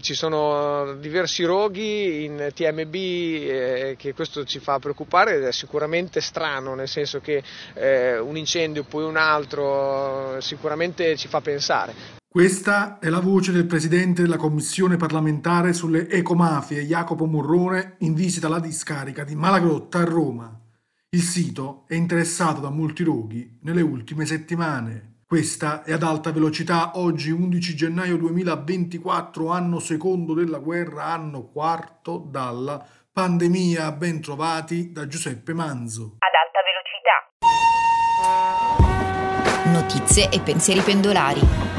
ci sono diversi roghi in TMB eh, che questo ci fa preoccupare ed è sicuramente strano, nel senso che eh, un incendio poi un altro sicuramente ci fa pensare. Questa è la voce del presidente della commissione parlamentare sulle ecomafie Jacopo Morrone in visita alla discarica di Malagrotta a Roma. Il sito è interessato da molti roghi nelle ultime settimane. Questa è ad alta velocità oggi 11 gennaio 2024, anno secondo della guerra, anno quarto dalla pandemia. Ben trovati da Giuseppe Manzo. Ad alta velocità. Notizie e pensieri pendolari.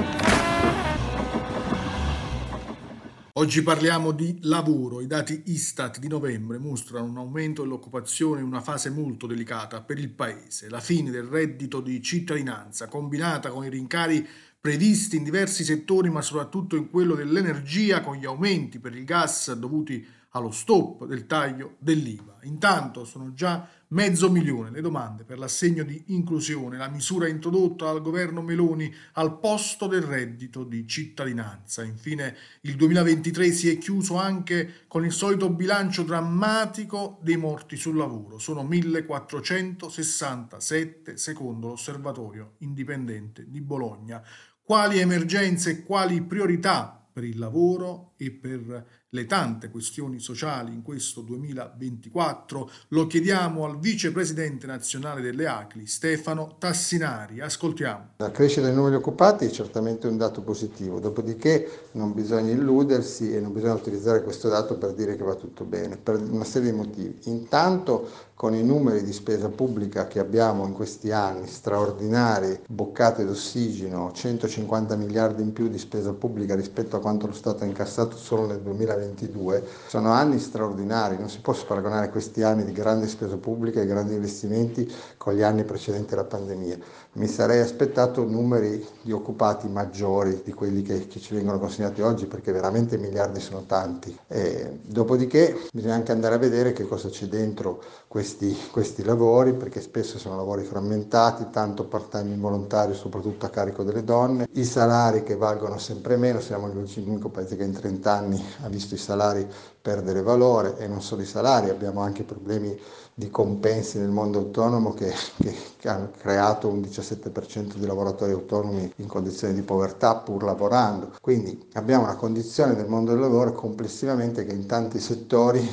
Oggi parliamo di lavoro. I dati Istat di novembre mostrano un aumento dell'occupazione in una fase molto delicata per il Paese. La fine del reddito di cittadinanza, combinata con i rincari previsti in diversi settori, ma soprattutto in quello dell'energia, con gli aumenti per il gas dovuti allo stop del taglio dell'IVA. Intanto sono già mezzo milione le domande per l'assegno di inclusione, la misura introdotta dal governo Meloni al posto del reddito di cittadinanza. Infine il 2023 si è chiuso anche con il solito bilancio drammatico dei morti sul lavoro. Sono 1467 secondo l'Osservatorio Indipendente di Bologna. Quali emergenze e quali priorità per il lavoro e per le tante questioni sociali in questo 2024, lo chiediamo al vicepresidente nazionale delle ACLI, Stefano Tassinari. Ascoltiamo. La crescita dei numeri occupati è certamente un dato positivo, dopodiché non bisogna illudersi e non bisogna utilizzare questo dato per dire che va tutto bene, per una serie di motivi. Intanto con i numeri di spesa pubblica che abbiamo in questi anni, straordinari, boccate d'ossigeno, 150 miliardi in più di spesa pubblica rispetto a quanto lo Stato ha incassato solo nel 2022, sono anni straordinari, non si può paragonare questi anni di grande spesa pubblica e grandi investimenti con gli anni precedenti alla pandemia. Mi sarei aspettato numeri di occupati maggiori di quelli che, che ci vengono consegnati oggi perché veramente miliardi sono tanti. E, dopodiché bisogna anche andare a vedere che cosa c'è dentro questi questi, lavori perché spesso sono lavori frammentati, tanto part-time involontario soprattutto a carico delle donne, i salari che valgono sempre meno, siamo l'unico paese che in 30 anni ha visto i salari perdere valore e non solo i salari, abbiamo anche problemi di compensi nel mondo autonomo che, che, che hanno creato un 17% di lavoratori autonomi in condizioni di povertà pur lavorando. Quindi abbiamo una condizione nel mondo del lavoro complessivamente che in tanti settori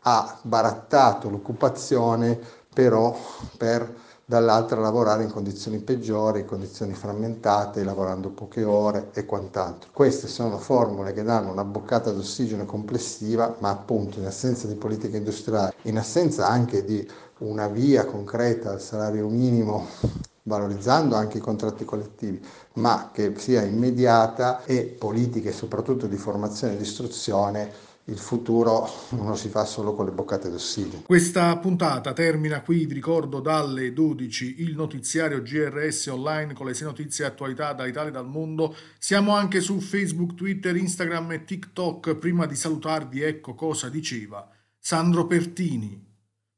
ha barattato l'occupazione però per dall'altra lavorare in condizioni peggiori, in condizioni frammentate, lavorando poche ore e quant'altro. Queste sono formule che danno una boccata d'ossigeno complessiva, ma appunto in assenza di politica industriale, in assenza anche di una via concreta al salario minimo valorizzando anche i contratti collettivi, ma che sia immediata e politiche soprattutto di formazione e di istruzione il futuro non lo si fa solo con le boccate d'ossigeno. Questa puntata termina qui, vi ricordo, dalle 12 il notiziario GRS online con le sei notizie e attualità dall'Italia e dal mondo. Siamo anche su Facebook, Twitter, Instagram e TikTok. Prima di salutarvi, ecco cosa diceva Sandro Pertini.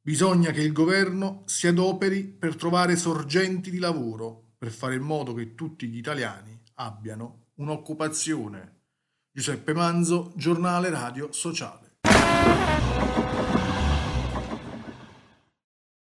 Bisogna che il governo si adoperi per trovare sorgenti di lavoro, per fare in modo che tutti gli italiani abbiano un'occupazione. Giuseppe Manzo, giornale radio sociale.